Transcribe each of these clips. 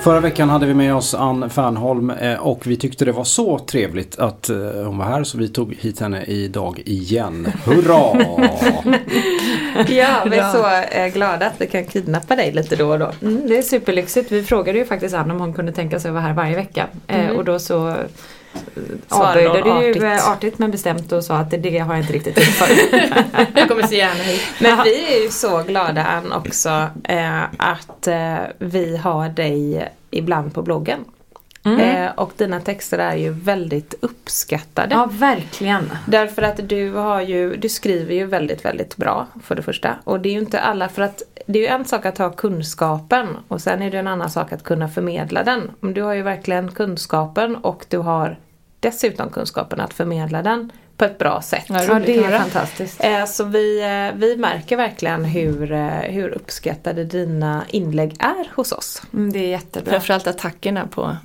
Förra veckan hade vi med oss Ann Fernholm eh, och vi tyckte det var så trevligt att eh, hon var här så vi tog hit henne idag igen. Hurra! ja, vi är så eh, glada att vi kan kidnappa dig lite då och då. Mm, det är superlyxigt. Vi frågade ju faktiskt Ann om hon kunde tänka sig att vara här varje vecka. Mm. och då så avböjde du ju artigt. artigt men bestämt och sa att det har jag inte riktigt tid för. jag kommer så gärna hit. Men vi är ju så glada Ann också eh, att eh, vi har dig ibland på bloggen. Mm. Eh, och dina texter är ju väldigt uppskattade. Ja, verkligen. Därför att du har ju, du skriver ju väldigt, väldigt bra för det första. Och det är ju inte alla, för att det är ju en sak att ha kunskapen och sen är det en annan sak att kunna förmedla den. Du har ju verkligen kunskapen och du har dessutom kunskapen att förmedla den på ett bra sätt. Ja, ja det är fantastiskt. Eh, så vi, eh, vi märker verkligen hur, eh, hur uppskattade dina inlägg är hos oss. Mm, det är jättebra. Framförallt attackerna på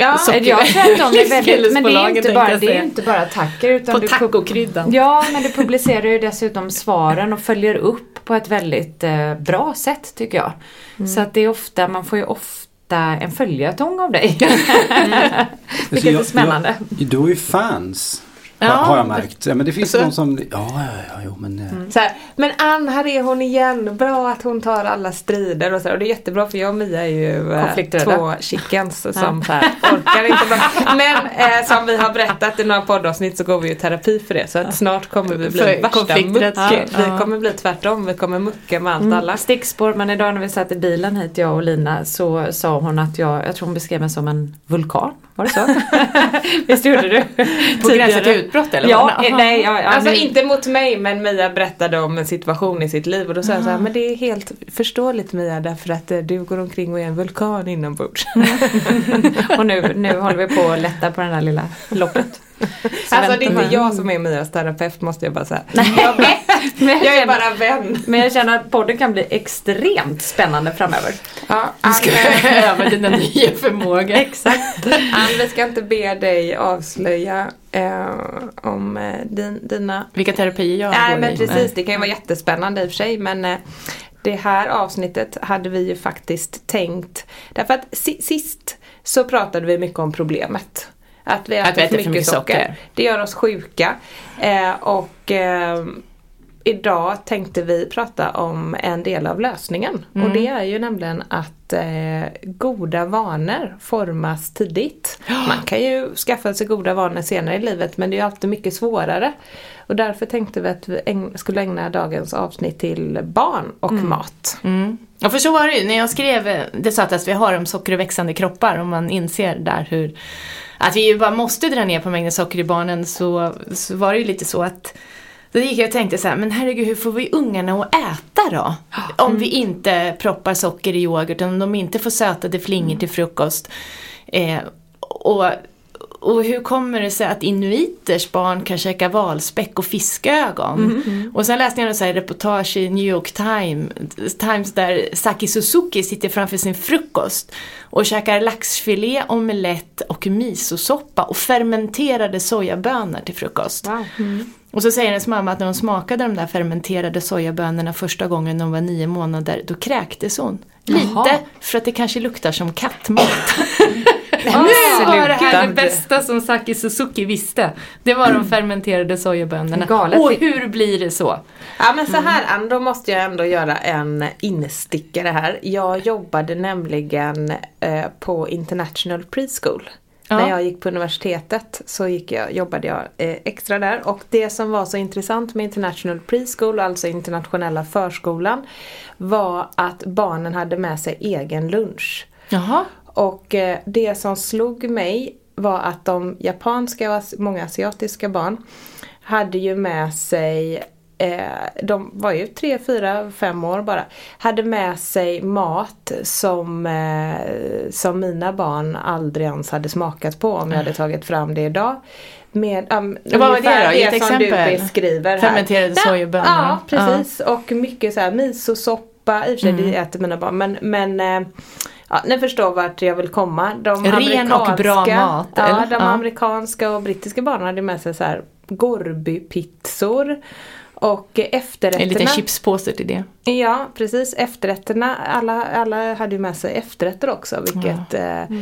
Ja, jag tror att de är väldigt, men det är, inte bara, det är inte bara attacker. Utan på tacokryddan. Ja, men du publicerar ju dessutom svaren och följer upp på ett väldigt eh, bra sätt tycker jag. Mm. Så att det är ofta, man får ju ofta en följetong av dig. mm. Vilket är spännande. Jag, jag, du har ju fans. Ja. Har jag märkt. Men det finns så, någon som... Ja, ja, ja, jo, men... Eh. Mm. Så här, men Ann, här är hon igen. Bra att hon tar alla strider och så. Och det är jättebra för jag och Mia är ju eh, två chickens som så här, orkar inte bra. Men eh, som vi har berättat i några poddavsnitt så går vi ju terapi för det. Så att snart kommer vi bli för värsta mucke. Ja. Vi kommer bli tvärtom. Vi kommer mucka med allt mm. alla. Stickspår. Men idag när vi satt i bilen hit, jag och Lina, så sa hon att jag, jag tror hon beskrev mig som en vulkan. Var det så? Visst gjorde du? På gränsen till utbrott eller? Ja, vad? nej, ja, ja, alltså nej. inte mot mig men Mia berättade om en situation i sitt liv och då sa jag så här, men det är helt förståeligt Mia därför att eh, du går omkring och är en vulkan inombords. och nu, nu håller vi på att lätta på den här lilla loppet. Alltså det är inte jag som är Mias terapeut måste jag bara säga. Nej. Jag, bara, jag, jag är bara vän. Men jag känner att podden kan bli extremt spännande framöver. Ja, du ska öva dina nya förmågor. Exakt. Ann, vi ska inte be dig avslöja eh, om eh, din, dina... Vilka terapier jag Nej men precis, det kan ju vara jättespännande i och för sig men eh, det här avsnittet hade vi ju faktiskt tänkt Därför att sist så pratade vi mycket om problemet. Att vi äter, att vi äter för, mycket mycket socker. socker. Det gör oss sjuka. Eh, och eh, idag tänkte vi prata om en del av lösningen. Mm. Och det är ju nämligen att eh, goda vanor formas tidigt. Man kan ju skaffa sig goda vanor senare i livet men det är ju alltid mycket svårare. Och därför tänkte vi att vi ägn skulle ägna dagens avsnitt till barn och mm. mat. Mm. Ja för så var det ju när jag skrev, det sa att vi har om socker och växande kroppar och man inser där hur att vi ju bara måste dra ner på mängden socker i barnen så, så var det ju lite så att då gick jag och tänkte så här, men herregud hur får vi ungarna att äta då? Om vi inte proppar socker i yoghurt, om de inte får sötade flingor till frukost. Eh, och och hur kommer det sig att inuiters barn kan käka valspäck och fiskögon? Mm, mm. Och sen läste jag en reportage i New York Times, Times där Saki Suzuki sitter framför sin frukost och käkar laxfilé, omelett och misosoppa och fermenterade sojabönor till frukost. Wow. Mm. Och så säger hennes mamma att när hon smakade de där fermenterade sojabönorna första gången hon var nio månader, då kräktes hon. Lite Jaha. för att det kanske luktar som kattmat. Nu var det här det bästa som Saki Suzuki visste. Det var de fermenterade sojabönorna. Galet. Och hur blir det så? Ja men så här Ann, då måste jag ändå göra en instickare här. Jag jobbade nämligen eh, på International Preschool. Ja. När jag gick på universitetet så gick jag, jobbade jag eh, extra där och det som var så intressant med International Preschool, alltså internationella förskolan, var att barnen hade med sig egen lunch. Jaha. Och eh, det som slog mig var att de japanska och många asiatiska barn hade ju med sig eh, de var ju tre, fyra, fem år bara. Hade med sig mat som, eh, som mina barn aldrig ens hade smakat på om jag hade tagit fram det idag. Med, um, Vad var det då? Ett som exempel. du beskriver här. Fermenterade Ja, sojabönor. Ja, precis. Och mycket så här misosoppa. I och för sig, Mm. det äter mina barn. Men, men eh, ja, ni förstår vart jag vill komma. De Ren och bra mat, Ja, eller? de Ja. amerikanska och brittiska barnen hade med sig så här Gorby-pizzor. Och efterrätterna. En liten chipspåse till det. Ja, precis. Efterrätterna. Alla, alla hade ju med sig efterrätter också. Vilket, eh,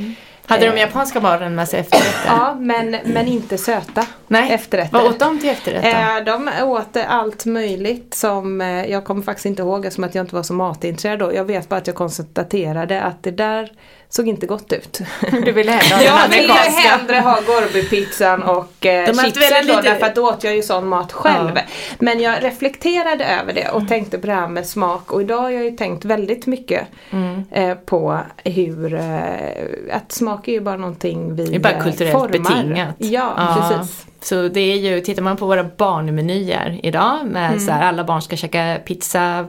Hade de Eh. japanska barnen med sig efterrätter? ja, men, men inte söta Nej. efterrätter. Vad åt de till efterrätt då? Eh, de åt allt möjligt som, jag kommer faktiskt inte ihåg eftersom att jag inte var så matintresserad då. Jag vet bara att jag konstaterade att det där såg inte gott ut. Du ville hellre ha den Jag ville hellre ha Gorby-pizzan och eh, chipsen då lite- därför att då åt jag ju sån mat själv. Ja. Men jag reflekterade över det Mm. och tänkte på det här med smak och idag har jag ju tänkt väldigt mycket Mm. eh, på hur, eh, att smak är ju bara någonting vi Det är bara eh, kulturellt formar. betingat. Ja, precis. Så det är ju, tittar man på våra barnmenyer idag med Mm. så här, alla barn ska käka pizza,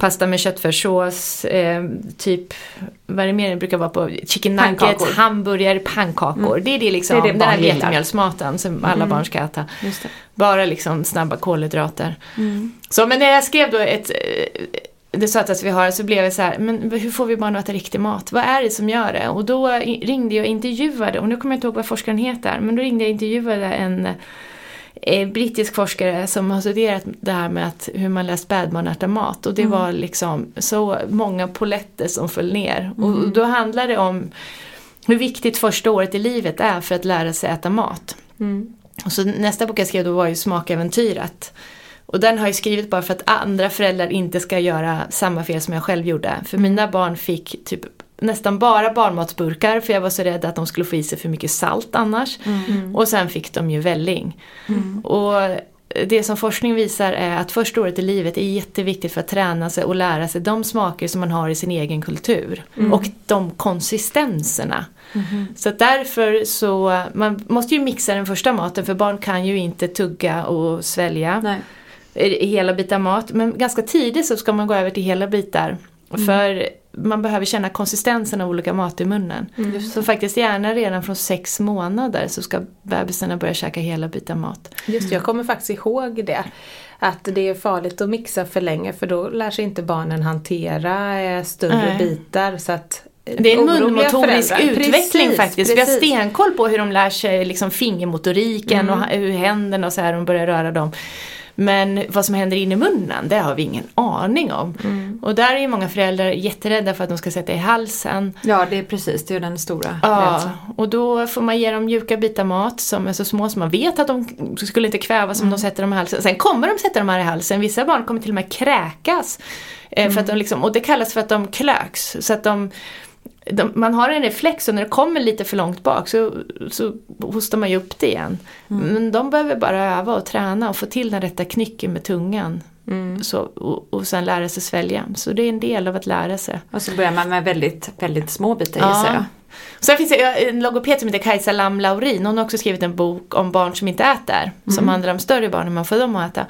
pasta med köttfärssås, eh, typ, vad är det mer det brukar vara på, chicken nuggets, hamburgare, pannkakor. Det är det liksom, Det är det den här vetemjölsmaten som alla barn ska äta. Bara liksom snabba kolhydrater. Så men när jag skrev då ett eh, det sötaste vi har så blev jag så här, men hur får vi barn att äta riktig mat? Vad är det som gör det? Och då ringde jag och intervjuade, och nu kommer jag inte ihåg vad forskaren heter, men då ringde jag och intervjuade en eh, brittisk forskare som har studerat det här med att, hur man lär spädbarn äta mat. Och det var liksom så många poletter som föll ner. Och då handlar det om hur viktigt första året i livet är för att lära sig äta mat. Och så nästa bok jag skrev då var ju Smakäventyret. Och den har jag skrivit bara för att andra föräldrar inte ska göra samma fel som jag själv gjorde. För mina barn fick typ nästan bara barnmatsburkar för jag var så rädd att de skulle få i sig för mycket salt annars. Och sen fick de ju välling. Och det som forskning visar är att första året i livet är jätteviktigt för att träna sig och lära sig de smaker som man har i sin egen kultur. Och de konsistenserna. Så att därför så, man måste ju mixa den första maten för barn kan ju inte tugga och svälja Nej. I hela bitar mat. Men ganska tidigt så ska man gå över till hela bitar. För man behöver känna konsistensen av olika mat i munnen. Så faktiskt gärna redan från sex månader så ska bebisarna börja käka hela bitar mat. Just jag kommer faktiskt ihåg det. Att det är farligt att mixa för länge för då lär sig inte barnen hantera eh, större Nej. bitar. Så att, eh, Det är en munmotorisk utveckling Precis, faktiskt. Vi har precis. stenkoll på hur de lär sig liksom fingermotoriken och hur händerna och så här, de börjar röra dem. Men vad som händer in i munnen, det har vi ingen aning om. Och där är ju många föräldrar jätterädda för att de ska sätta i halsen. Ja, det är precis. Det är den stora Ja, rädslan. och då får man ge dem mjuka bitar mat som är så små som man vet att de skulle inte kvävas om de sätter dem i halsen. Sen kommer de sätta dem här i halsen. Vissa barn kommer till och med kräkas. Eh, för att de liksom, och det kallas för att de klöks. Så att de, de, man har en reflex och när det kommer lite för långt bak så, så hostar man ju upp det igen. Men de behöver bara öva och träna och få till den rätta knycken med tungan. Så, och, och sen lära sig svälja. Så det är en del av att lära sig. Och så börjar man med väldigt, väldigt små bitar gissar jag. Sen finns det en logoped som heter Kajsa Lam Laurin. Hon har också skrivit en bok om barn som inte äter. Som handlar om större barn, hur man får dem att äta.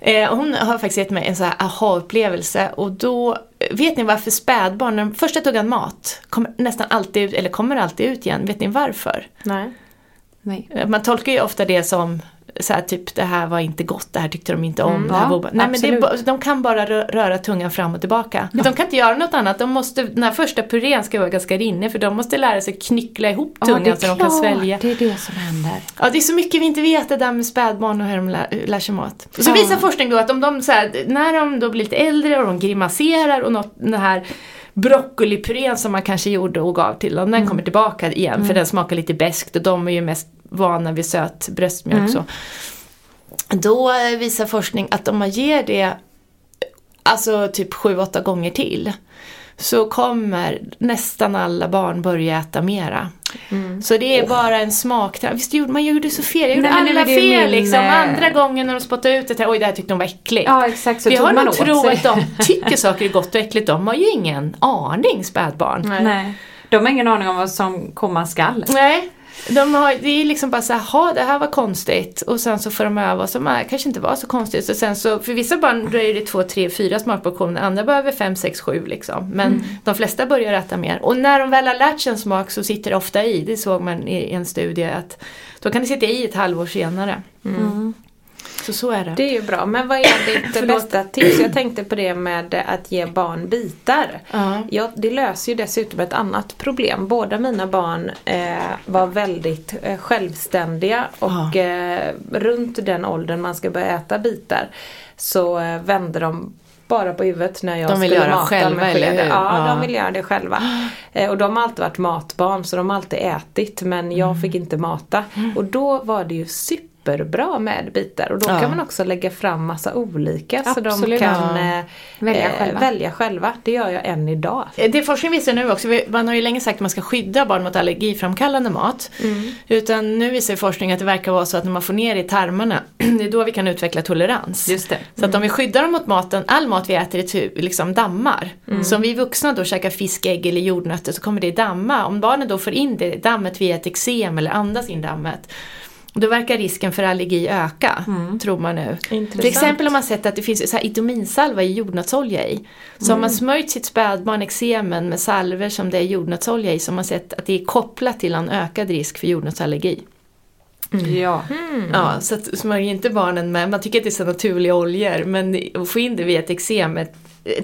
Eh, hon har faktiskt gett mig en sån här aha-upplevelse. Och då, vet ni varför spädbarn, när de första tuggan mat, kommer nästan alltid ut, eller kommer alltid ut igen. Vet ni varför? Nej. Nej. Eh, Man tolkar ju ofta det som så här, typ det här var inte gott, det här tyckte de inte om. det här ja, var Nej men det de kan bara rö- röra tungan fram och tillbaka. De kan inte göra något annat, de måste, den här första purén ska vara ganska rinnig för de måste lära sig knyckla ihop tungan så de kan svälja. det är det som händer. Ja, det är så mycket vi inte vet det där med spädbarn och hur de lär, lär sig mat. Så Ja. visar forskning då att om de så här, när de då blir lite äldre och de grimaserar och något, den här broccolipurén som man kanske gjorde och gav till dem, den kommer tillbaka igen för den smakar lite beskt och de är ju mest vana vid söt bröstmjölk så. Då visar forskning att om man ger det alltså typ 7-8 gånger till så kommer nästan alla barn börja äta mera. Så det är bara en smak. Visst gjorde man gjorde så fel. Jag gjorde Nej, alla fel min, liksom. eh, Andra gången när de spottade ut det, oj det här tyckte de var äckligt. Ja exakt, så Vi har man nog tro att de tycker saker är gott och äckligt. De har ju ingen aning, spädbarn. Nej. Nej. De har ingen aning om vad som komma skall. Nej. De har, det är liksom bara så här, "Ha, det här var konstigt. Och sen så får de öva som är, kanske inte var så konstigt. Och sen så, för vissa barn dröjer det två, tre, fyra smakportioner. Andra behöver fem, sex, sju liksom. Men Mm. de flesta börjar äta mer. Och när de väl har lärt sig en smak så sitter det ofta i. Det såg man i en studie att då kan det sitta i ett halvår senare. Mm. Så så är det. Det är ju bra, men vad är ditt bästa tips? Jag tänkte på det med att ge barn bitar. Ja. Ja, det löser ju dessutom ett annat problem. Båda mina barn eh, var väldigt eh, självständiga och eh, runt den åldern man ska börja äta bitar så eh, vände de bara på huvudet när jag De vill skulle göra mata själva, med hur? Ja, Ja. de vill göra det själva. Eh, och de har alltid varit matbarn så de har alltid ätit men jag Mm. fick inte mata. Och då var det ju superbra med bitar och då Ja. kan man också lägga fram massa olika så de Absolut. kan Ja. eh, Välja eh, själva. välja själva. Det gör jag än idag. Det forskning visar nu också, man har ju länge sagt att man ska skydda barn mot allergiframkallande mat. Utan nu visar forskning att det verkar vara så att när man får ner i tarmarna, det är då vi kan utveckla tolerans. Just det. Så att om vi skyddar dem mot maten, all mat vi äter typ liksom dammar. Så om vi vuxna då käkar fisk, ägg eller jordnötter så kommer det damma. Om barnen då får in det dammet via ett eksem eller andas in dammet. Då verkar risken för allergi öka, tror man nu. Intressant. Till exempel om man sett att det finns så här itominsalva i jordnötsolja i. Så har man smörjt sitt spädbarn eksemen med salver som det är jordnötsolja i så har man sett att det är kopplat till en ökad risk för jordnötsallergi. Ja. Ja, så att smörj inte barnen med, man tycker att det är så naturliga oljor men att få in det via ett eksem ett-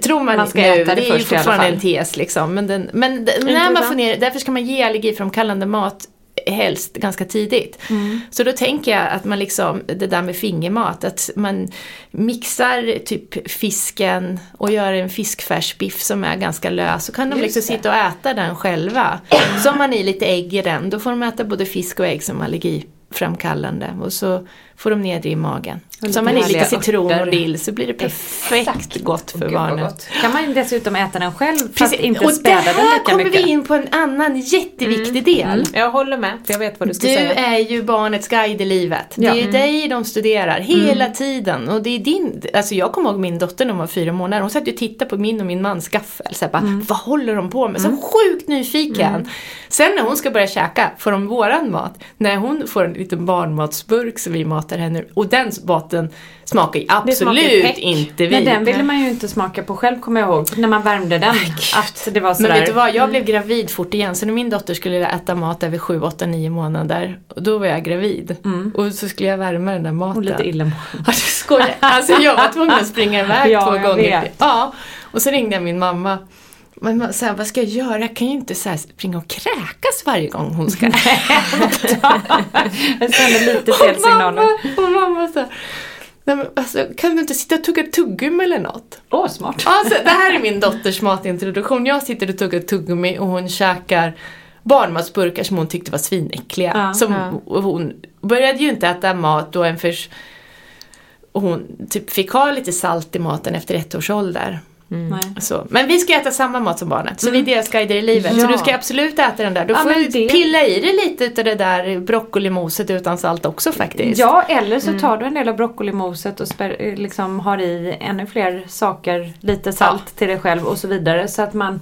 Tror man, Man ska nu, äta det det är ju fortfarande en tes liksom. Men, den, men när man får ner därför ska man ge allergiframkallande mat helst ganska tidigt. Mm. Så då tänker jag att man liksom, det där med fingermat, att man mixar typ fisken och gör en fiskfärsbiff som är ganska lös. Så kan de liksom sitta och äta den själva. Så har man i lite ägg i den, då får de äta både fisk och ägg som allergiframkallande. Och så får de ner det i magen. Och Så har man i lite citron och dill så blir det perfekt gott för barnet. Kan man dessutom äta den själv fast Precis. inte och späda den lika kommer mycket? vi in på en annan jätteviktig del. Jag håller med, jag vet vad du ska Du säga. är ju barnets guide i livet. Det är ju dig de studerar hela tiden. Och det är din, alltså jag kommer ihåg min dotter när hon var fyra månader. Hon satt ju och tittade på min och min mans gaffel. Så här, bara, Vad håller de på med? Så sjukt nyfiken. Sen när hon ska börja käka får de våran mat. När hon får en liten barnmatsburk som vi matar henne ur. Och den maten smakar ju absolut smakar inte vi. Men den ville man ju inte smaka på själv kommer jag ihåg. När man värmde den. Att det var sådär. Men vet du vad, jag blev gravid fort igen. Så när min dotter skulle äta mat över 7, 8, 9 månader. Och då var jag gravid. Och så skulle jag värma den där maten. Och lite illamående. Ja, du skojar. Alltså jag var tvungen att springa iväg Ja, två gånger. vet. Ja, och så ringde jag min mamma. Men så här, vad ska jag göra? Jag kan ju inte så här springa och kräkas varje gång hon ska äta. Jag kände lite och fel mamma, signaler. och mamma så här, Nej, men alltså, kan du inte sitta och tugga tuggummi eller något? Åh, smart. Alltså, det här är min dotters matintroduktion. Jag sitter och tuggar tuggummi och hon käkar barnmatsburkar som hon tyckte var svinäckliga. Ja, som, ja. och Hon började ju inte äta mat då en förs... Och hon typ fick ha lite salt i maten efter ett års ålder. Nej. Så. Men vi ska äta samma mat som barnet, så vi är deras guider i livet. Så Ja. du ska absolut äta den där. Du Ja, får ju det- pilla i dig lite utav det där broccolimoset utan salt också faktiskt. Ja, eller så tar du en del av broccolimoset och spär, eh, liksom har i ännu fler saker, lite salt till dig själv och så vidare. Så att man,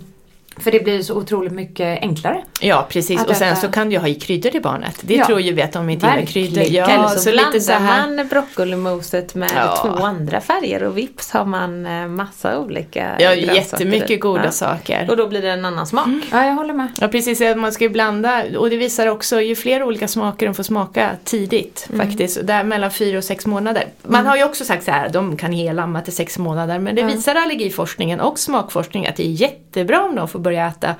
för det blir så otroligt mycket enklare. Ja, precis. Och sen äta- så kan du ju ha i kryddor till barnet. Det Ja. tror ju vi att de inte gillar kryddor. Verkligen. Eller Ja, så, så lite så blandar här. man broccolimoset med Ja. två andra färger och vips har man eh, massa olika Ja, i. jättemycket goda Ja. saker. Och då blir det en annan smak. Ja, jag håller med. Ja precis, man ska ju blanda och det visar också ju fler olika smaker de får smaka tidigt faktiskt. Där mellan fyra och sex månader. Man har ju också sagt så här, de kan helamma till sex månader. Men det visar allergiforskningen och smakforskningen att det är jättebra om de får börja äta.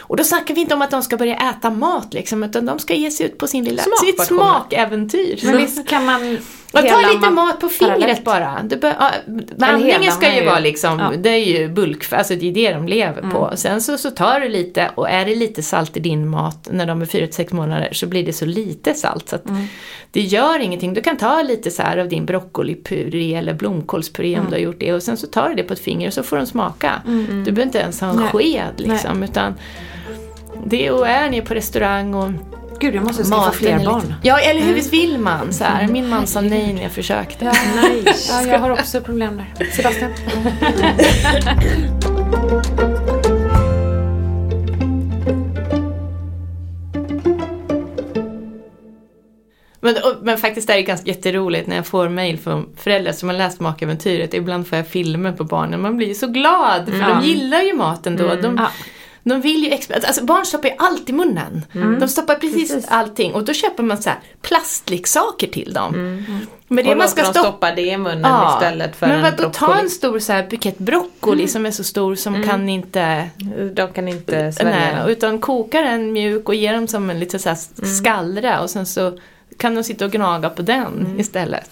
Och då snackar vi inte om att de ska börja äta mat liksom, utan de ska ge sig ut på sin lilla, sitt Smakpassion. smakäventyr. Men visst kan man Och ta lite ma- mat på fingret parallellt. bara. Du bör, ja, vandringen hela ska ju vara liksom, ja. det är ju bulk, alltså det är det de lever på. Sen så, så tar du lite och är det lite salt i din mat när de är 4-6 månader så blir det så lite salt. Så att det gör ingenting. Du kan ta lite så här av din broccolipuré eller blomkålspuré om du har gjort det och sen så tar du det på ett finger och så får de smaka. Du behöver inte ens ha en Nej. sked liksom utan det och är ni på restaurang och Gud, jag måste skaffa fler är lite- barn. Ja, eller hur visst vill man? Så här. Min man sa nej när jag försökte. Ja, ja, jag har också problem där. Sebastian? Men, men faktiskt det är ganska jätteroligt när jag får mail från föräldrar som har läst Makäventyret. Ibland får jag filmer på barnen. Man blir ju så glad för Ja. de gillar ju maten då. De, Ja. De vill ju alltså barn stoppar ju allt i munnen. De stoppar precis, Precis. allting och då köper man så här plastleksaker till dem. Men det och man ska de stoppa stoppa det i munnen istället för men en vadå, ta broccoli. en stor så här bukett broccoli som är så stor som kan inte De kan inte svälja Nej, utan koka den mjuk och ge dem som en lite så här skallra och sen så kan de sitta och gnaga på den istället.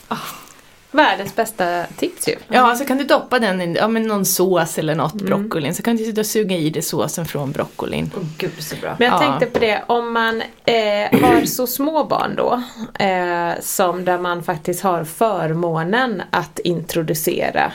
Världens bästa tips ju. Ja, så kan du doppa den i ja, men någon sås eller något broccolin. Så kan du sitta och suga i dig såsen från broccolin. Åh gud, så bra. Men jag Ja. tänkte på det, om man eh, har så små barn då, eh, som där man faktiskt har förmånen att introducera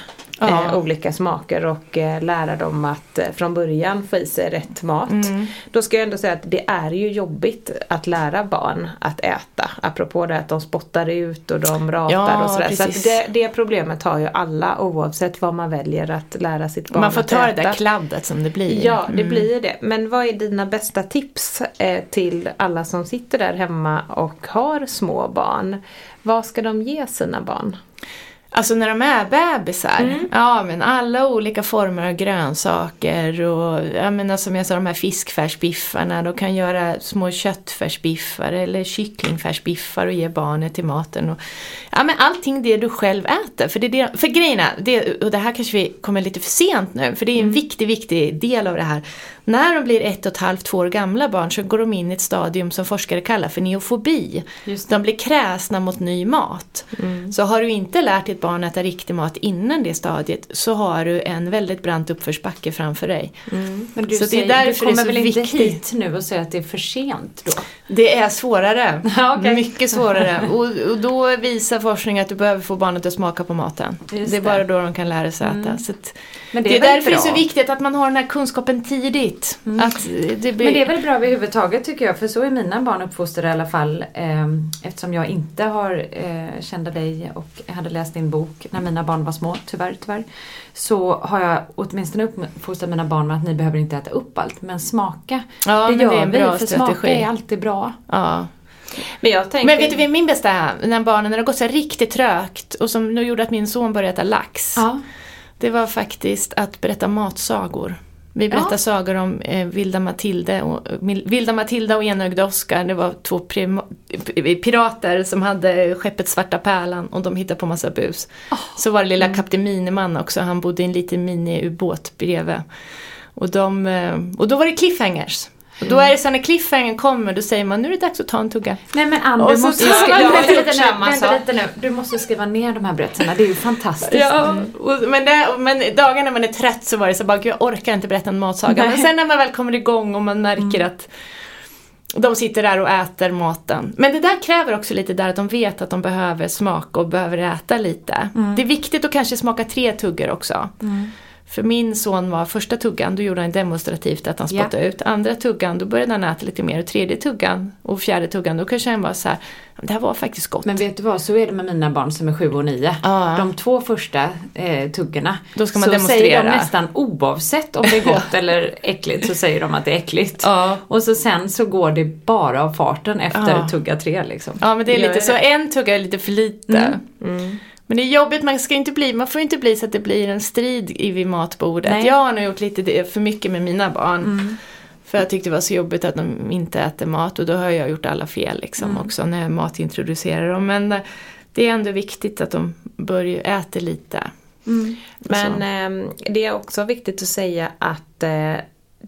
Ja. eh, olika smaker och eh, lära dem att eh, från början få i sig rätt mat. Mm. Då ska jag ändå säga att det är ju jobbigt att lära barn att äta. Apropå det att de spottar ut och de ratar Ja, och sådär. Så precis. det, det problemet har ju alla oavsett vad man väljer att lära sitt barn Man får att ta det äta. där kladdet som det blir. Ja, det blir det. Men vad är dina bästa tips eh, till alla som sitter där hemma och har små barn? Vad ska de ge sina barn? Alltså när de är bebisar, ja men alla olika former av grönsaker och jag menar som jag sa de här fiskfärsbiffarna, de kan göra små köttfärsbiffar eller kycklingfärsbiffar och ge barnet till maten. Och, ja men allting det du själv äter, för, det är det, för grejerna, det, och det här kanske vi kommer lite för sent nu, för det är en viktig, viktig del av det här. När de blir ett och ett halvt, två år gamla barn så går de in i ett stadium som forskare kallar för neofobi. De blir kräsna mot ny mat. Så har du inte lärt ditt barn att äta riktig mat innan det stadiet så har du en väldigt brant uppförsbacke framför dig. Men du, Så det är säger, därför du kommer väl inte viktigt. hit nu och säger att det är för sent då? Det är svårare. Okej. Mycket svårare. Och, och då visar forskning att du behöver få barnet att smaka på maten. Just det är det. bara då de kan lära sig äta. Så att, Men det är, väl därför det är bra. så viktigt att man har den här kunskapen tidigt. Att det blir... Men det är väl bra överhuvudtaget tycker jag, för så är mina barn uppfostrade i alla fall. Eh, eftersom jag inte har eh, dig och hade läst din bok när mina barn var små, tyvärr, tyvärr. Så har jag åtminstone uppfostrat mina barn med att ni behöver inte äta upp allt, men smaka. Ja, det gör det är en vi, bra för smaka strategi. är alltid bra. Ja. Men jag tänker... Men vet du min bästa är? När barnen när det gått så riktigt trögt och som nu gjorde att min son började äta lax. Ja. Det var faktiskt att berätta matsagor. Vi berättade Ja. sagor om eh, Vilda, Matilda och, Vilda Matilda och enögde Oskar. Det var två pirater som hade skeppet Svarta Pärlan och de hittade på massa bus. Så var det lilla kapten Miniman också, han bodde i en liten miniubåt bredvid. Och, de, eh, och då var det cliffhangers. Och då är det så när cliffhangern kommer, då säger man nu är det dags att ta en tugga. Nej men Ann, du måste, skriva, har vänta, lite nu, samma vänta sak. lite nu. Du måste skriva ner de här berättelserna, det är ju fantastiskt. Ja, och, men, det, men dagar när man är trött så var det så bara, gud jag orkar inte berätta en matsaga. Men Nej. sen när man väl kommer igång och man märker att de sitter där och äter maten. Men det där kräver också lite där att de vet att de behöver smaka och behöver äta lite. Det är viktigt att kanske smaka tre tuggor också. För min son var första tuggan, då gjorde han demonstrativt att han spottade ut. Andra tuggan, då började han äta lite mer. Och tredje tuggan och fjärde tuggan, då kanske han var så här, det här var faktiskt gott. Men vet du vad, så är det med mina barn som är sju och nio. Ja. De två första eh, tuggorna. Då ska man så säger demonstrera. de nästan oavsett om det är gott eller äckligt så säger de att det är äckligt. Ja. Och så sen så går det bara av farten efter Ja. tugga tre liksom. Ja men det är lite så, en tugga är lite för lite. Men det är jobbigt, man, ska inte bli, man får inte bli så att det blir en strid i vid matbordet. Nej. Jag har nog gjort lite det, för mycket med mina barn. För jag tyckte det var så jobbigt att de inte äter mat och då har jag gjort alla fel liksom också när jag matintroducerar dem. Men eh, det är ändå viktigt att de börjar äta lite. Men Så. ehm, det är också viktigt att säga att eh,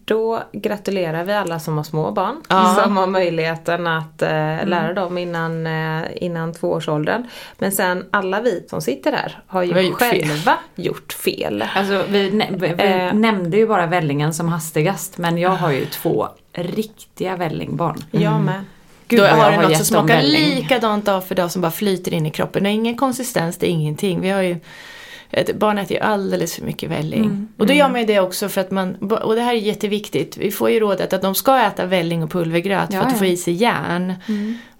då gratulerar vi alla som har små barn. Ja. Som har möjligheten att eh, lära dem innan, eh, innan tvåårsåldern. Men sen alla vi som sitter här har ju gjort fel. själva gjort fel. Alltså vi, nä- vi, Eh. nämnde ju bara vällingen som hastigast men jag har ju två riktiga vällingbarn. Jag med. Gud då har du något som smakar välling. likadant dag för dag som bara flyter in i kroppen. Det är ingen konsistens, det är ingenting. Vi har ju barn äter ju alldeles för mycket välling. Och då gör man ju det också för att man, och det här är jätteviktigt, vi får ju rådet att de ska äta välling och pulvergröt för Ja, att ja. få i sig järn.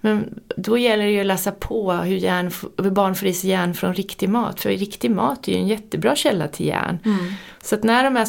Men då gäller det ju att läsa på hur, järn, hur barn får i sig järn från riktig mat. För riktig mat är ju en jättebra källa till järn. Så att när de är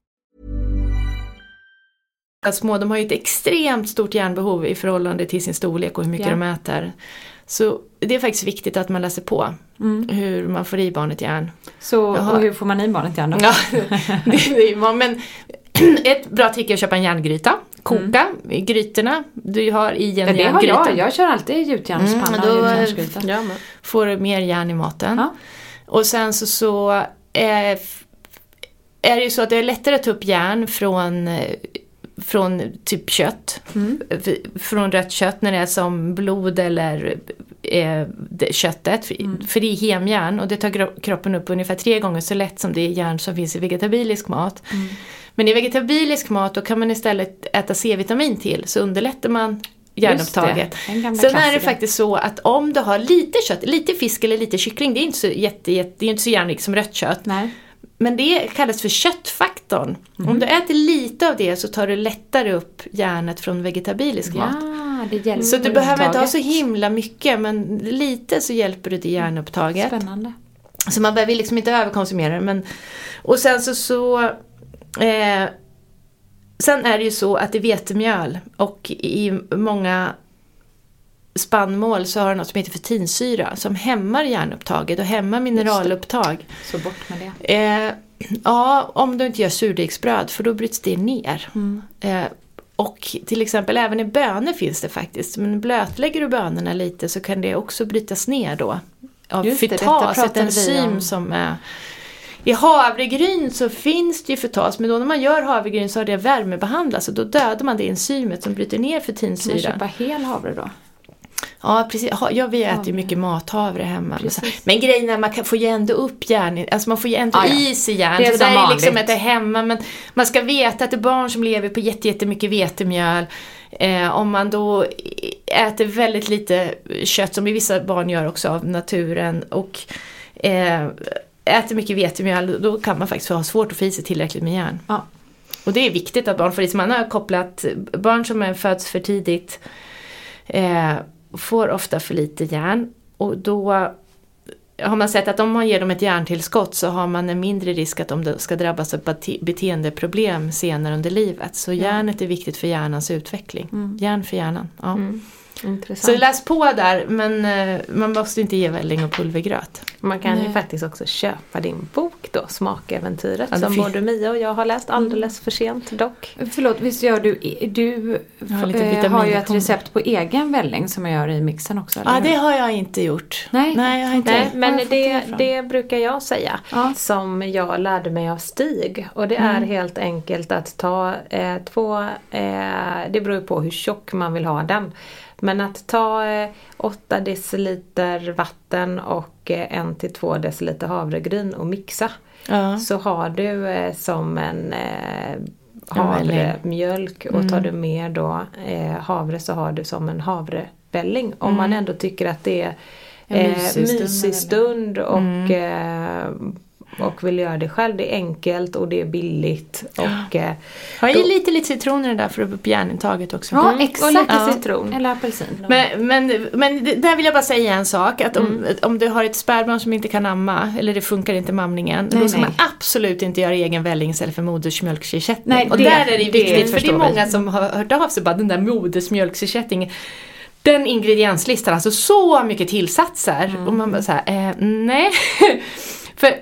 Små, de har ju ett extremt stort järnbehov i förhållande till sin storlek och hur mycket Ja. de äter. Så det är faktiskt viktigt att man läser på hur man får i barnet järn. Så, Jaha. och hur får man i barnet igen då? Ja, det, det men ett bra trick är att köpa en järngryta. Koka i grytorna du har i en Ja, det har järngryta. jag. Jag kör alltid gjutjärnspanna Mm, och gjutjärnsgryta. Ja. Får du mer järn i maten. Ja. Och sen så, så eh, är det ju så att det är lättare att ta upp järn från, eh, från typ kött. F- Från rött kött när det är som blod eller eh, köttet. För, för det är hemjärn och det tar kroppen upp ungefär tre gånger så lätt som det är järn som finns i vegetabilisk mat. Men i vegetabilisk mat då kan man istället äta C-vitamin till så underlättar man järnupptaget. Sen är det faktiskt så att om du har lite kött, lite fisk eller lite kyckling, det är inte så, jätte, jätte, det är inte så järnrikt som rött kött. Nej. Men det kallas för köttfaktorn. Om du äter lite av det så tar du lättare upp järnet från vegetabilisk mat. Ja, det hjälper Så du behöver inte ha så himla mycket men lite så hjälper du till järnupptaget. Spännande. Så man behöver liksom inte överkonsumera det. Men, och sen så, så eh, Sen är det ju så att i vetemjöl och i många spannmål så har det något som heter fetinsyra som hämmar järnupptaget och hämmar mineralupptag. Så bort med det. Eh, ja, om du inte gör surdegsbröd för då bryts det ner. Eh, och till exempel även i bönor finns det faktiskt. Men blötlägger du bönorna lite så kan det också brytas ner då. Av Just det, fytas, ett pratade vi enzym om. som är i havregryn så finns det ju fytas, men då när man gör havregryn så har det värmebehandlats och då dödar man det enzymet som bryter ner Kan man fetinsyran. köpa hel havre då? Ja, precis. Ja, vi äter ju mycket mathavre hemma. Så- Men grejen är man får ju ändå upp järn, alltså man får ju ändå Ah, ja. i sig järn. Det är så som där är liksom att det är hemma. Men man ska veta att det är barn som lever på jätte- jättemycket vetemjöl. Eh, om man då äter väldigt lite kött, som vissa barn gör också av naturen, och eh, äter mycket vetemjöl, då kan man faktiskt ha svårt att få i sig tillräckligt med järn. Ja. Och det är viktigt att barn får i sig. Man har kopplat barn som är föds för tidigt eh, får ofta för lite järn. Och då har man sett att om man ger dem ett järntillskott så har man en mindre risk att de ska drabbas av bete- beteendeproblem senare under livet. Så järnet är viktigt för hjärnans utveckling. Järn för hjärnan. Ja. Intressant. Så läs på där men eh, man måste inte ge välling och pulvergröt. Man kan ju faktiskt också köpa din bok då, Smakäventyret, Ja, som både Mia och jag har läst alldeles för sent dock. Förlåt, visst gör du, du har eh, har ju ett recept på egen välling som jag gör i mixen också? eller Ja, det har jag inte gjort. Nej. Nej jag har inte. Nej, har men jag fått det, det brukar jag säga Ja. som jag lärde mig av Stig. Och det Mm. är helt enkelt att ta eh, två, eh, det beror ju på hur tjock man vill ha den. Men att ta eh, 8 deciliter vatten och eh, 1-2 deciliter havregryn och mixa. Ja. Så har du eh, som en eh, havremjölk och tar du mer då eh, havre så har du som en havrevälling. Om man ändå tycker att det är En eh, mysig stund med mysig stund och eh, och vill göra det själv. Det är enkelt och det är billigt. Och, eh, Ha i lite, lite citron i det där för att få upp järnintaget också. Ja, Mm, exakt. och lite Ja. citron. Eller apelsin. Men, men, men det- där vill jag bara säga en sak. Att om, Mm. om du har ett spädbarn som inte kan amma eller det funkar inte mamningen. Nej, då ska nej. man absolut inte göra egen vällings eller för modersmjölksersättning. Nej, och det- där är det det viktigt för det är många som har hört av sig bara den där modersmjölksersättningen. Den ingredienslistan, alltså så mycket tillsatser. Mm. Och man bara såhär, eh, nej. för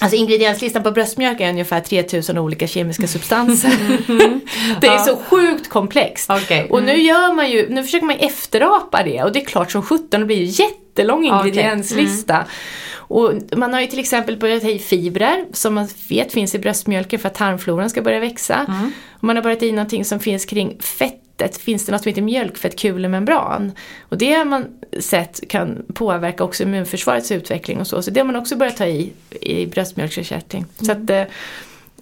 Alltså ingredienslistan på bröstmjölk är ungefär 3000 olika kemiska substanser. det är så sjukt komplext. Okej. Och nu gör man ju, nu försöker man efterapa det och det är klart som sjutton, det blir ju jättelång ingredienslista. Och man har ju till exempel börjat ha i fibrer som man vet finns i bröstmjölken för att tarmfloran ska börja växa. Och man har börjat i någonting som finns kring fettet, finns det något som heter mjölkfettkulemembran. Och det har man sett kan påverka också immunförsvarets utveckling och så. Så det har man också börjat ta i i bröstmjölksersättning. Så att eh,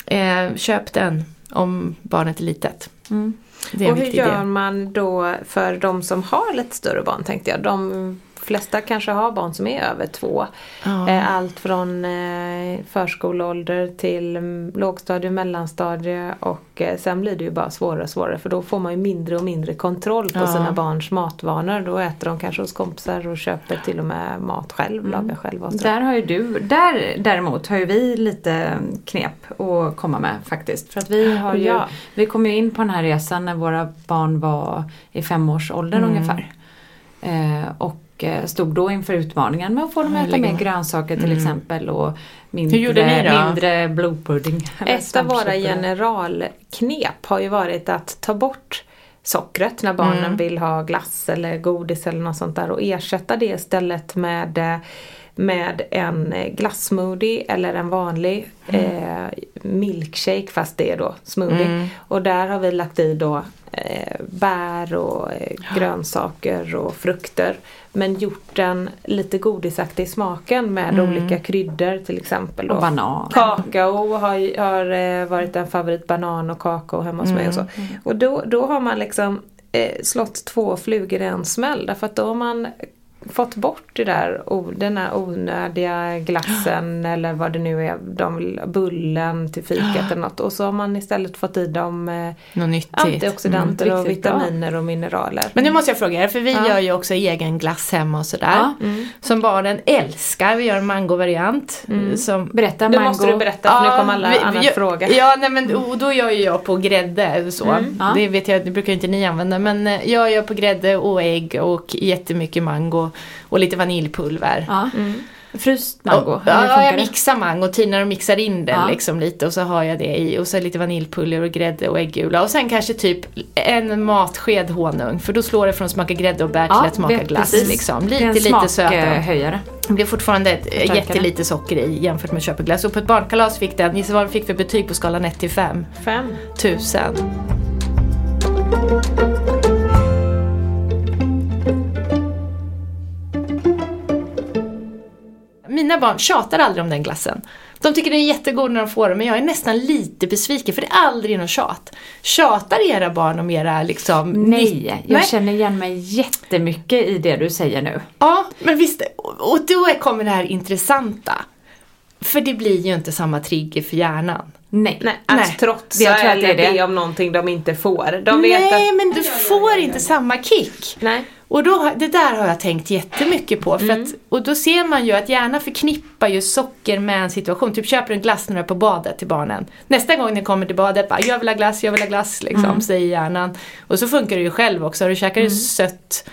eh, köp den om barnet är litet. Det är och hur gör del. man då för de som har lite större barn tänkte jag. De flesta kanske har barn som är över två. Ja. Eh, Allt från eh, förskoleålder till mm, lågstadie, mellanstadie och eh, sen blir det ju bara svårare och svårare för då får man ju mindre och mindre kontroll på Ja. sina barns matvanor. Då äter de kanske hos kompisar och köper till och med mat själv, Mm. lagar själva. Där har ju du, där däremot har ju vi lite knep att komma med faktiskt. För att vi har ju, Ja. vi kom ju in på den här resan när våra barn var i femårsåldern Mm. ungefär. Eh, och eh, stod då inför utmaningen med att få dem att äta mer grönsaker till Mm. exempel och mindre, mindre blodpudding. Ett av våra generalknep har ju varit att ta bort sockret när barnen Mm. vill ha glass eller godis eller något sånt där och ersätta det istället med eh, med en glassmoothie eller en vanlig eh, milkshake fast det är då smoothie. Mm. Och där har vi lagt i då eh, bär och eh, grönsaker och frukter. Men gjort den lite godisaktig i smaken med Mm. olika kryddor till exempel. Då. Och banan. Kakao har, har eh, varit en favorit, banan och kakao hemma hos mig och så. Och då, då har man liksom eh, slått två flugor i en smäll därför att då har man fått bort det där, den här onödiga glassen eller vad det nu är, de, bullen till fikat eller något och så har man istället fått i dem eh, Något nyttigt. antioxidanter Mm, och riktigt bra. vitaminer och mineraler. Men nu måste jag fråga er, för vi Ja. gör ju också egen glass hemma och sådär. Ja. Som barnen älskar. Vi gör en mangovariant. Som Berätta Nu mango. måste du berätta för nu kommer alla vi- annars vi- fråga. Ja, nej, men och då gör ju jag på grädde så. ja. Det vet jag, det brukar inte ni använda. Men eh, jag gör på grädde och ägg och jättemycket mango. Och lite vaniljpulver. Ja. Fryst mango. Och, ja, jag mixar mango, tinar och mixar in den Ja. liksom lite och så har jag det i och så lite vaniljpulver och grädde och äggula och sen kanske typ en matsked honung för då slår det från att smaka grädde och bär till att smaka glass liksom. Lite lite sötare. Det blir fortfarande ett, jättelite socker i jämfört med köpeglass. Och på ett barnkalas fick den, gissa vad den fick för betyg på skalan 1 till 5? Fem. Tusen. Mina barn tjatar aldrig om den glassen. De tycker den är jättegod när de får den men jag är nästan lite besviken för det är aldrig något tjat. Tjatar era barn om era liksom... Nej, jag Nej. känner igen mig jättemycket i det du säger nu. Ja, men visst. Och då kommer det här intressanta. För det blir ju inte samma trigger för hjärnan. Nej. Nej, att Nej. trotsa Jag tror att det är eller det. be om någonting de inte får. De vet Nej, att, men du får inte samma kick. nej. Och då, det där har jag tänkt jättemycket på. För Mm. att, och då ser man ju att hjärnan förknippar ju socker med en situation. Typ köper en glass när du är på badet till barnen. Nästa gång ni kommer till badet, bara jag vill ha glass, jag vill ha glass, liksom, Mm. säger hjärnan. Och så funkar det ju själv också. Har du käkar sött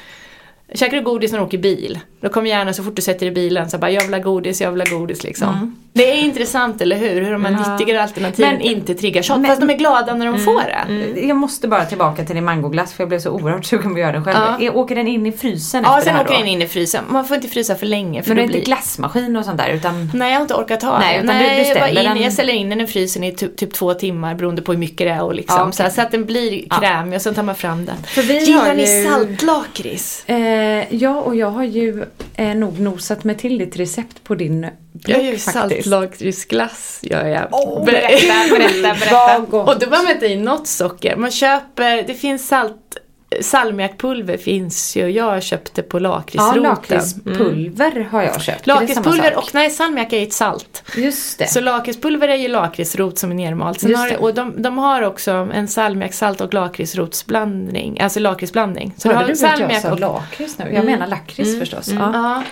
Käkar du godis när du åker bil, då kommer hjärnan så fort du sätter dig i bilen så bara jag vill ha godis, jag vill ha godis liksom. Det är intressant, eller hur? Hur de här Ja. nyttigare alternativen Men- inte triggar tjat, men- fast de är glada när de får det. Jag måste bara tillbaka till din mangoglass för jag blev så oerhört sugen på att göra den själv. Ja. Åker den in i frysen Ja, efter sen det här åker då? den in i frysen. Man får inte frysa för länge för Men det är då inte blir... glassmaskin och sånt där utan Nej, jag har inte orkat ha Nej, utan du- du jag, bara ställer in, den- jag ställer in den i frysen i typ, typ två timmar beroende på hur mycket det är och liksom. Ja, okej. så, här, så att den blir Ja. krämig och sen tar man fram den. För vi Gillar har ni ju- saltlakrits? Eh, ja, och jag har ju eh, nog nosat mig till ditt recept på din blogg Jag gör ju faktiskt. saltlakritsglass. Gör jag. Oh, berätta, berätta, berätta. Vad gott. Och då behöver man inte i något socker. Man köper, det finns salt salmiakpulver finns ju. Jag köpte på Ja, lakritsroten. lakritspulver har jag köpt. Lakritspulver och nej, salmiak är ett salt. Just det. Så lakritspulver är ju lakritsrot som är nermalt. Sen har, och de, de har också en salmiaksalt och lakritsrotsblandning. Alltså lakritsblandning. Så Hörde du att jag sa och- lakrits nu? Jag Mm. menar lakrits förstås. Ja. Ja.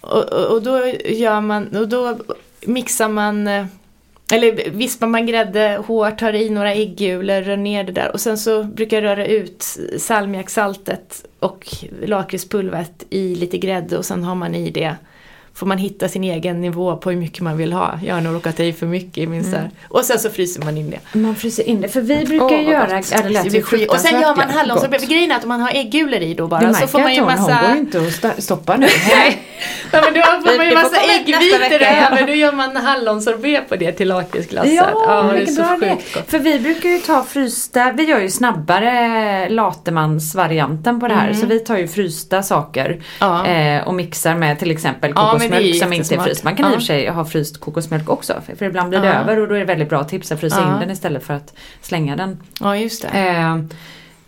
Och, och, och då gör man, och då mixar man eh, eller vispar man grädde hårt, tar i några äggulor, rör ner det där. Och sen så brukar jag röra ut salmiaksaltet och lakritspulvret i lite grädde och sen har man i det får man hitta sin egen nivå på hur mycket man vill ha. Jag har nog råkat i för mycket i min så här. Och sen så fryser man in det. Man fryser in det. För vi brukar vad göra, ja, det lät ju skit. Och sen gör man fruktansvärt hallonsorbet. Grejen är att om man har äggulor i då Du bara märker så får man ju att hon, hon massa... går inte att stoppa nu. Nej. Ja, men då får man ju massa äggvitor ja. över. Då gör man hallonsorbet på det till lakritsglassar. Ja, det är så bra sjukt gott. För vi brukar ju ta frysta, vi gör ju snabbare Latemans-varianten på det här. Så vi tar ju frysta saker Mm. Ja. eh, och mixar med till exempel Ja, är kokosmjölk som inte är fryst. Man kan i och Ja. för sig ha fryst kokosmjölk också. För, ibland blir det Ja. över och då är det väldigt bra tips att frysa Ja. in den istället för att slänga den. Ja, just det. Eh,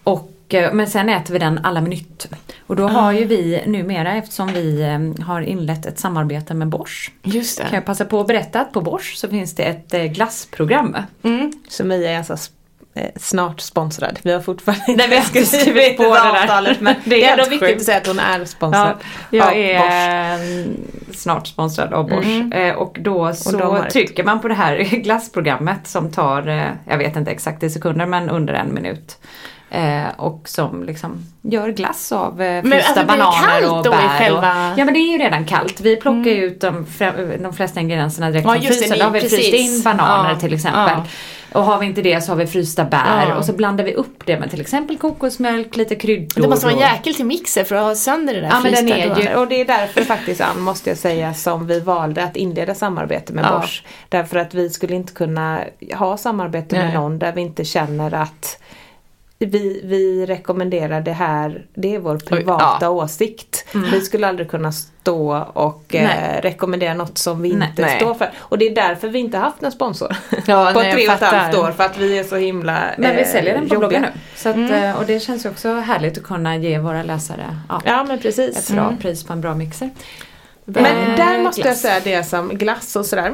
och, eh, men sen äter vi den alla minut. Och då har ju vi numera eftersom vi eh, har inlett ett samarbete med Bosch. Just Kan det. jag passa på att berätta att på Bosch så finns det ett eh, glassprogram. Mm. Så Mia är alltså snart sponsrad. Vi har fortfarande Nej, vi har inte skrivit på det där. men Det är ändå viktigt att säga att hon är Ja, sponsrad. jag av är Bosch. eh, snart sponsrad av Bosch. Eh, och då så har ett- trycker man på det här glassprogrammet som tar, eh, jag vet inte exakt i sekunder men under en minut. Eh, och som liksom gör glass av eh, Men frysta alltså, bananer och bär. själva- Mm. Och, ja men det är ju redan kallt. Vi plockar ju ut de, de flesta ingredienserna direkt Ja, från frysen. Då har vi fryst in bananer Ja, till exempel. ja. Och har vi inte det så har vi frysta bär Ja. och så blandar vi upp det med till exempel kokosmjölk, lite kryddor. Det måste vara en jäkel till mixer för att ha sönder det där Ja men den frysta är ju, och det är därför faktiskt Ann måste jag säga som vi valde att inleda samarbete med Ja. Bosch. Därför att vi skulle inte kunna ha samarbete med Nej. någon där vi inte känner att vi, vi rekommenderar det här, det är vår privata ja. åsikt. Vi skulle aldrig kunna stå och eh, rekommendera något som vi Nej. inte Nej. står för. Och det är därför vi inte haft någon sponsor. Ja, på nej, jag tre och ett halvt år för att vi är så himla Men vi eh, säljer den på jobbiga. bloggen nu. Så att, eh, Och det känns ju också härligt att kunna ge våra läsare ja, Ja men precis. ett bra pris på en bra mixer. Men Eh, där måste jag glass. säga det som glass och sådär.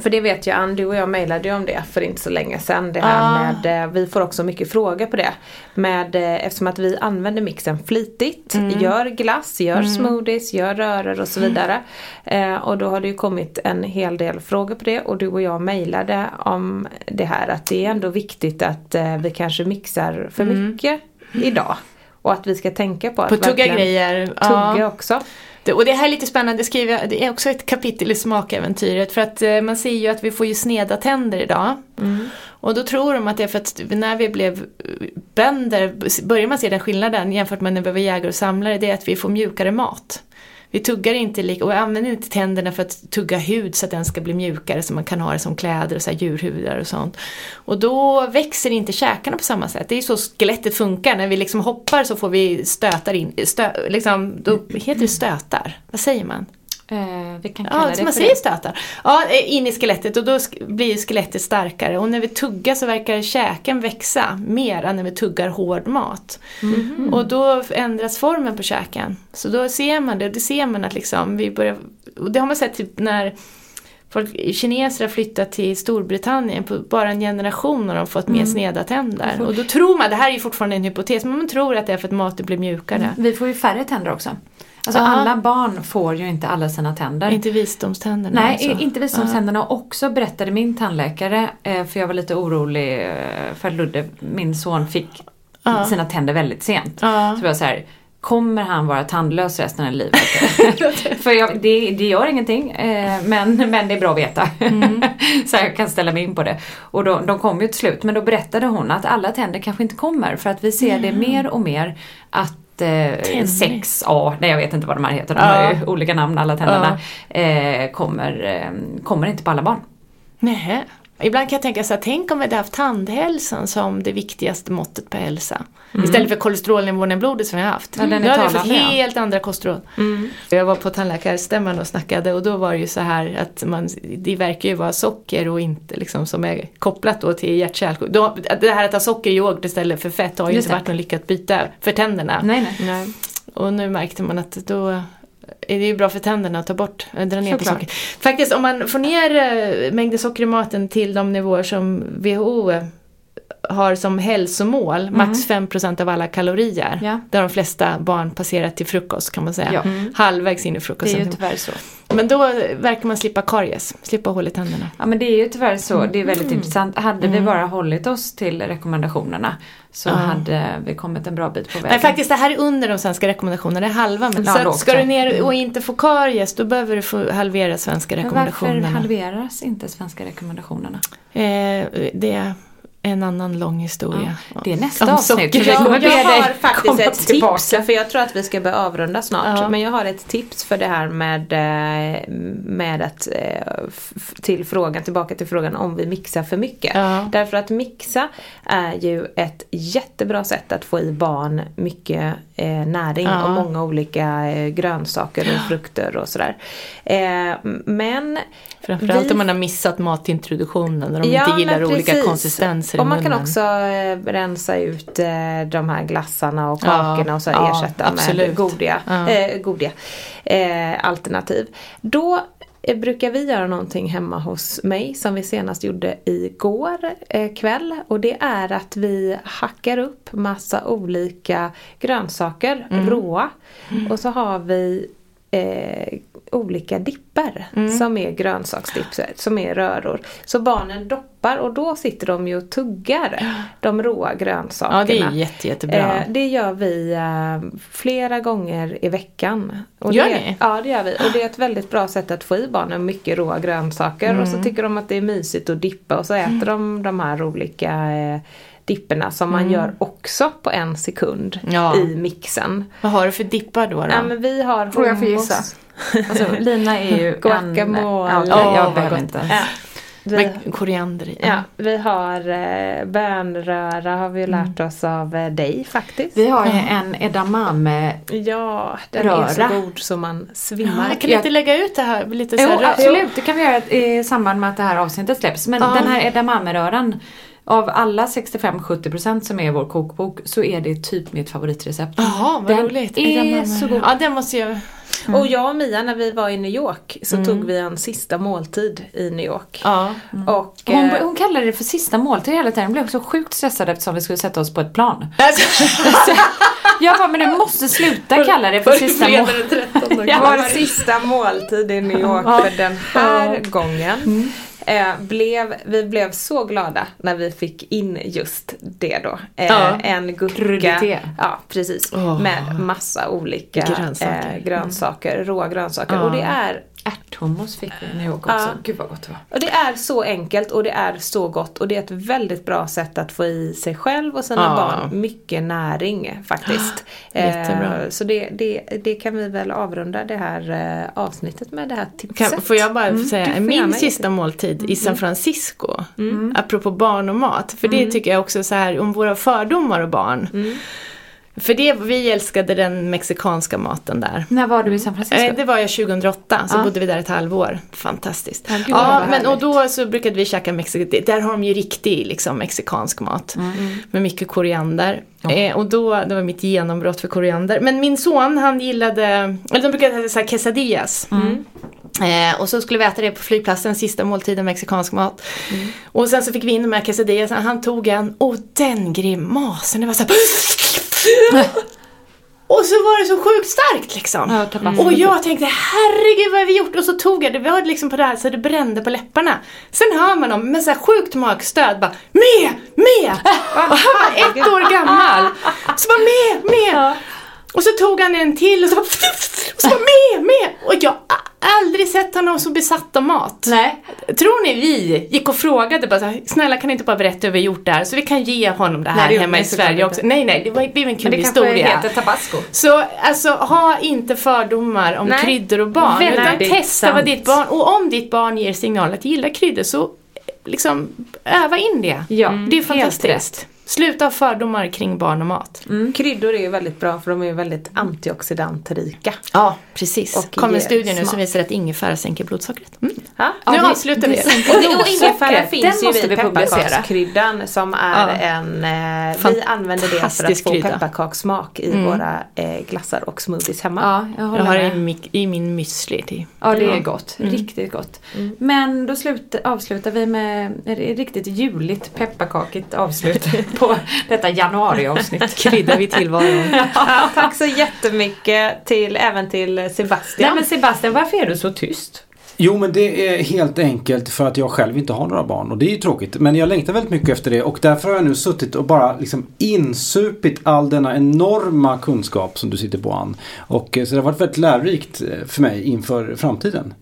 För det vet jag Ann, du och jag mejlade ju om det för inte så länge sedan. Det här Ah. med, eh, vi får också mycket frågor på det. Med, eh, eftersom att vi använder mixen flitigt, Mm. gör glass, gör smoothies, gör röror och så Mm. vidare. Eh, och då har det ju kommit en hel del frågor på det och du och jag mejlade om det här att det är ändå viktigt att eh, vi kanske mixar för mycket idag. Och att vi ska tänka på att Mm. På tugga grejer. tugga Ja. också. Och det här är lite spännande, skriver jag, det är också ett kapitel i smakäventyret för att eh, man ser ju att vi får ju sneda tänder idag. Och då tror de att det är för att när vi blev eh, bönder, börjar man se den skillnaden jämfört med när vi var jägare och samlare, det är att vi får mjukare mat. Vi tuggar inte lika, och använder inte tänderna för att tugga hud så att den ska bli mjukare så man kan ha det som kläder och så här djurhudar och sånt. Och då växer inte käkarna på samma sätt. Det är ju så skelettet funkar, när vi liksom hoppar så får vi stötar in, stö, liksom, då heter det stötar, vad säger man? Eh, vi kan kalla Ja, det så man för säger stötar. Ja, in i skelettet och då blir skelettet starkare. Och när vi tuggar så verkar käken växa mer än när vi tuggar hård mat. Mhm. Och då ändras formen på käken. Så då ser man det, det ser man att liksom vi börjar, och det har man sett typ när folk, kineser har flyttat till Storbritannien, på bara en generation har de fått Mm. mer sneda tänder. Och då tror man, det här är ju fortfarande en hypotes, men man tror att det är för att maten blir mjukare. Vi får ju färre tänder också. Alltså Ja. alla barn får ju inte alla sina tänder. Inte visdomständerna Nej, alltså. inte visdomständerna. Och också berättade min tandläkare, eh, för jag var lite orolig eh, för att Ludde, min son, fick Ja. sina tänder väldigt sent. Ja. Så jag var så här, kommer han vara tandlös resten av livet? för jag, det, det gör ingenting, eh, men, men det är bra att veta. så jag kan ställa mig in på det. Och då, de kom ju till slut, men då berättade hon att alla tänder kanske inte kommer. För att vi ser det mer och mer att 6A, nej jag vet inte vad de här heter, de har ju olika namn alla tänderna, eh, kommer, eh, kommer inte på alla barn. Nej. Ibland kan jag tänka så här, tänk om vi hade haft tandhälsan som det viktigaste måttet på hälsa. Istället för kolesterolnivån i blodet som vi har haft. Ja, den är Då hade vi fått helt andra kostråd. Jag var på tandläkarstämman och snackade och då var det ju så här att man, det verkar ju vara socker och inte liksom som är kopplat då till hjärt-kärlsjukdom. Det här att ha socker i yoghurt istället för fett har ju Just inte varit något lyckat byte för tänderna. Nej, nej. Och nu märkte man att då är det ju bra för tänderna att ta bort, äh, dra ner på socker. Faktiskt om man får ner eh, mängden socker i maten till de nivåer som WHO har som hälsomål, max 5% av alla kalorier. Ja. Där de flesta barn passerar till frukost kan man säga. Ja. Halvvägs in i Det är frukosten. ju tyvärr så. Men då verkar man slippa karies, slippa hål i tänderna. Ja men det är ju tyvärr så, det är väldigt Mm. intressant. Hade vi bara hållit oss till rekommendationerna så hade vi kommit en bra bit på vägen. Nej faktiskt det här är under de svenska rekommendationerna, det är halva. Men Ja, så lågt, ska du ner och inte få karies då behöver du få halvera svenska men varför rekommendationerna. halveras inte svenska rekommendationerna? Eh, det är en annan lång historia. Det är nästa Om avsnitt. Jag Jag, har faktiskt ett tillbaka. tips, för jag tror att vi ska börja avrunda snart. Ja. Men jag har ett tips för det här med, eh, med att, eh, till frågan, tillbaka till frågan om vi mixar för mycket. Ja. Därför att mixa är ju ett jättebra sätt att få i barn mycket eh, näring Ja. och många olika eh, grönsaker och frukter och sådär. Eh, men Framförallt vi- om man har missat matintroduktionen och de Ja, inte gillar olika konsistenser Och i man kan munnen. också eh, rensa ut eh, de här glassarna och Ja, kakorna och så ja, ersätta absolut. med godiga, Ja. eh, godiga alternativ. Då brukar vi göra någonting hemma hos mig som vi senast gjorde igår eh, kväll. Och det är att vi hackar upp massa olika grönsaker Mm. råa. Och så har vi eh, olika dipper Mm. som är grönsaksdipper, som är röror. Så barnen doppar och då sitter de ju och tuggar de råa grönsakerna. Ja, det är jätte, jättebra. Eh, det gör vi eh, flera gånger i veckan. Och Gör det, ni? Ja, det gör vi. Och det är ett väldigt bra sätt att få i barnen mycket råa grönsaker. Och så Mm. tycker de att det är mysigt att dippa och så äter de de här olika eh, dipperna som man gör också på en sekund Mm. Ja. i mixen. Vad har du för dippar då? då? Ja, men vi har Får jag få hummus. gissa? Alltså Lina är ju Guacamole. en... Ja, jag vad behöver inte ens. Ja. Vi, Med koriander i. ja, vi har eh, bönröra har vi lärt oss av eh, dig faktiskt. Vi har ju en edamame Ja, den är så Röra. god så man svimmar. Ah, kan ni inte lägga ut det här lite så Jo, här rö- absolut. Det kan vi göra i samband med att det här avsnittet släpps. Men Ja. den här edamame-röran, av alla 65-70% som är i vår kokbok så är det typ mitt favoritrecept. Jaha, vad Den roligt. är Edamame. så god. Ja, den måste jag... Och jag och Mia när vi var i New York så tog vi en sista måltid i New York. Ja. Och, Hon, eh, hon kallade det för sista måltid hela tiden. Hon blev också sjukt stressad eftersom vi skulle sätta oss på ett plan. Jag bara, men du måste sluta kalla det för sista måltid. Det var vår sista måltid i New York för den här gången. Eh, blev, vi blev så glada när vi fick in just det då. Eh, Ja. En gurka. Ja, precis. Åh. Med massa olika Grönsaker. eh, grönsaker råa grönsaker. Och det är Ärthummus fick vi i New York också. Ja. Gud vad gott det var. Och det är så enkelt och det är så gott och det är ett väldigt bra sätt att få i sig själv och sina Ja. barn mycket näring faktiskt. Jättebra. Eh, så det, det, det kan vi väl avrunda det här eh, avsnittet med det här tipset. Kan, får jag bara Mm, säga, min sista måltid i San Francisco, apropå barn och mat, för det tycker jag också så här om våra fördomar och barn. För det, vi älskade den mexikanska maten där. När var du i San Francisco? Eh, Det var jag 2008, så Ja. bodde vi där ett halvår. Fantastiskt. Ja, Ja, men och då så brukade vi käka mexikansk, där har de ju riktig liksom, mexikansk mat. Med mycket koriander. Eh, och då, det var mitt genombrott för koriander. Men min son han gillade, eller de brukade äta så här quesadillas. Eh, och så skulle vi äta det på flygplatsen, sista måltiden mexikansk mat. Och sen så fick vi in de här quesadillas, han tog en och den grimasen, det var så här, Och så var det så sjukt starkt liksom. Tabasco. Och jag tänkte herregud vad har vi gjort? Och så tog jag det, vi hade liksom på det här så det brände på läpparna. Sen hör man dem med så här sjukt magstöd bara Med! Med! Han var ett år gammal. Så bara med! Med! Och så tog han en till och så bara, och så bara med! Med! Och jag har aldrig sett honom så besatt av mat. Nej. Tror ni vi gick och frågade bara så här, snälla kan ni inte bara berätta hur vi gjort det här så vi kan ge honom det här Nej, det hemma i Sverige också. Nej, nej, det var, det en kul Men det kanske historia. heter tabasco. Så alltså ha inte fördomar om Nej. kryddor och barn. Väldigt utan testa sant. vad ditt barn, och om ditt barn ger signal att gilla kryddor så liksom öva in det. Ja, det är fantastiskt. Sluta fördomar kring barn och mat. Kryddor är ju väldigt bra för de är väldigt antioxidantrika. Ja, precis. Och kom en studie nu som visar att ingefära sänker blodsockret. Mm. Ja? Nu det- avslutar vi. Och, ingefära finns ju i pepparkakskryddan som är Ja. en, eh, vi använder det för att få krydda. pepparkakssmak i våra eh, glassar och smoothies hemma. Ja, jag Jag har det i, min müsli till. Ja, det är gott. Riktigt gott. Men då slut, avslutar vi med ett riktigt juligt pepparkakigt avslut på detta januariavsnitt. Kryddar vi tillvaron. Ja, tack så jättemycket till, även till Sebastian. Nej men Sebastian, varför är du så tyst? Jo men det är helt enkelt för att jag själv inte har några barn och det är ju tråkigt. Men jag längtar väldigt mycket efter det och därför har jag nu suttit och bara liksom insupit all denna enorma kunskap som du sitter på Ann. Och eh, så det har varit väldigt lärorikt eh, för mig inför framtiden.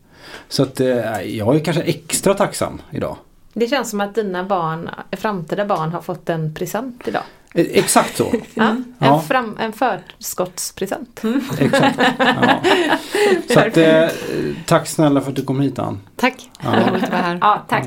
Så att eh, jag är kanske extra tacksam idag. Det känns som att dina barn, framtida barn har fått en present idag. Eh, Exakt så. Ja, en, Ja. fram, en förskottspresent. Exakt. Ja. Så att, eh, tack snälla för att du kom hit Ann. Tack. Ja. Roligt att vara här. Ja, tack.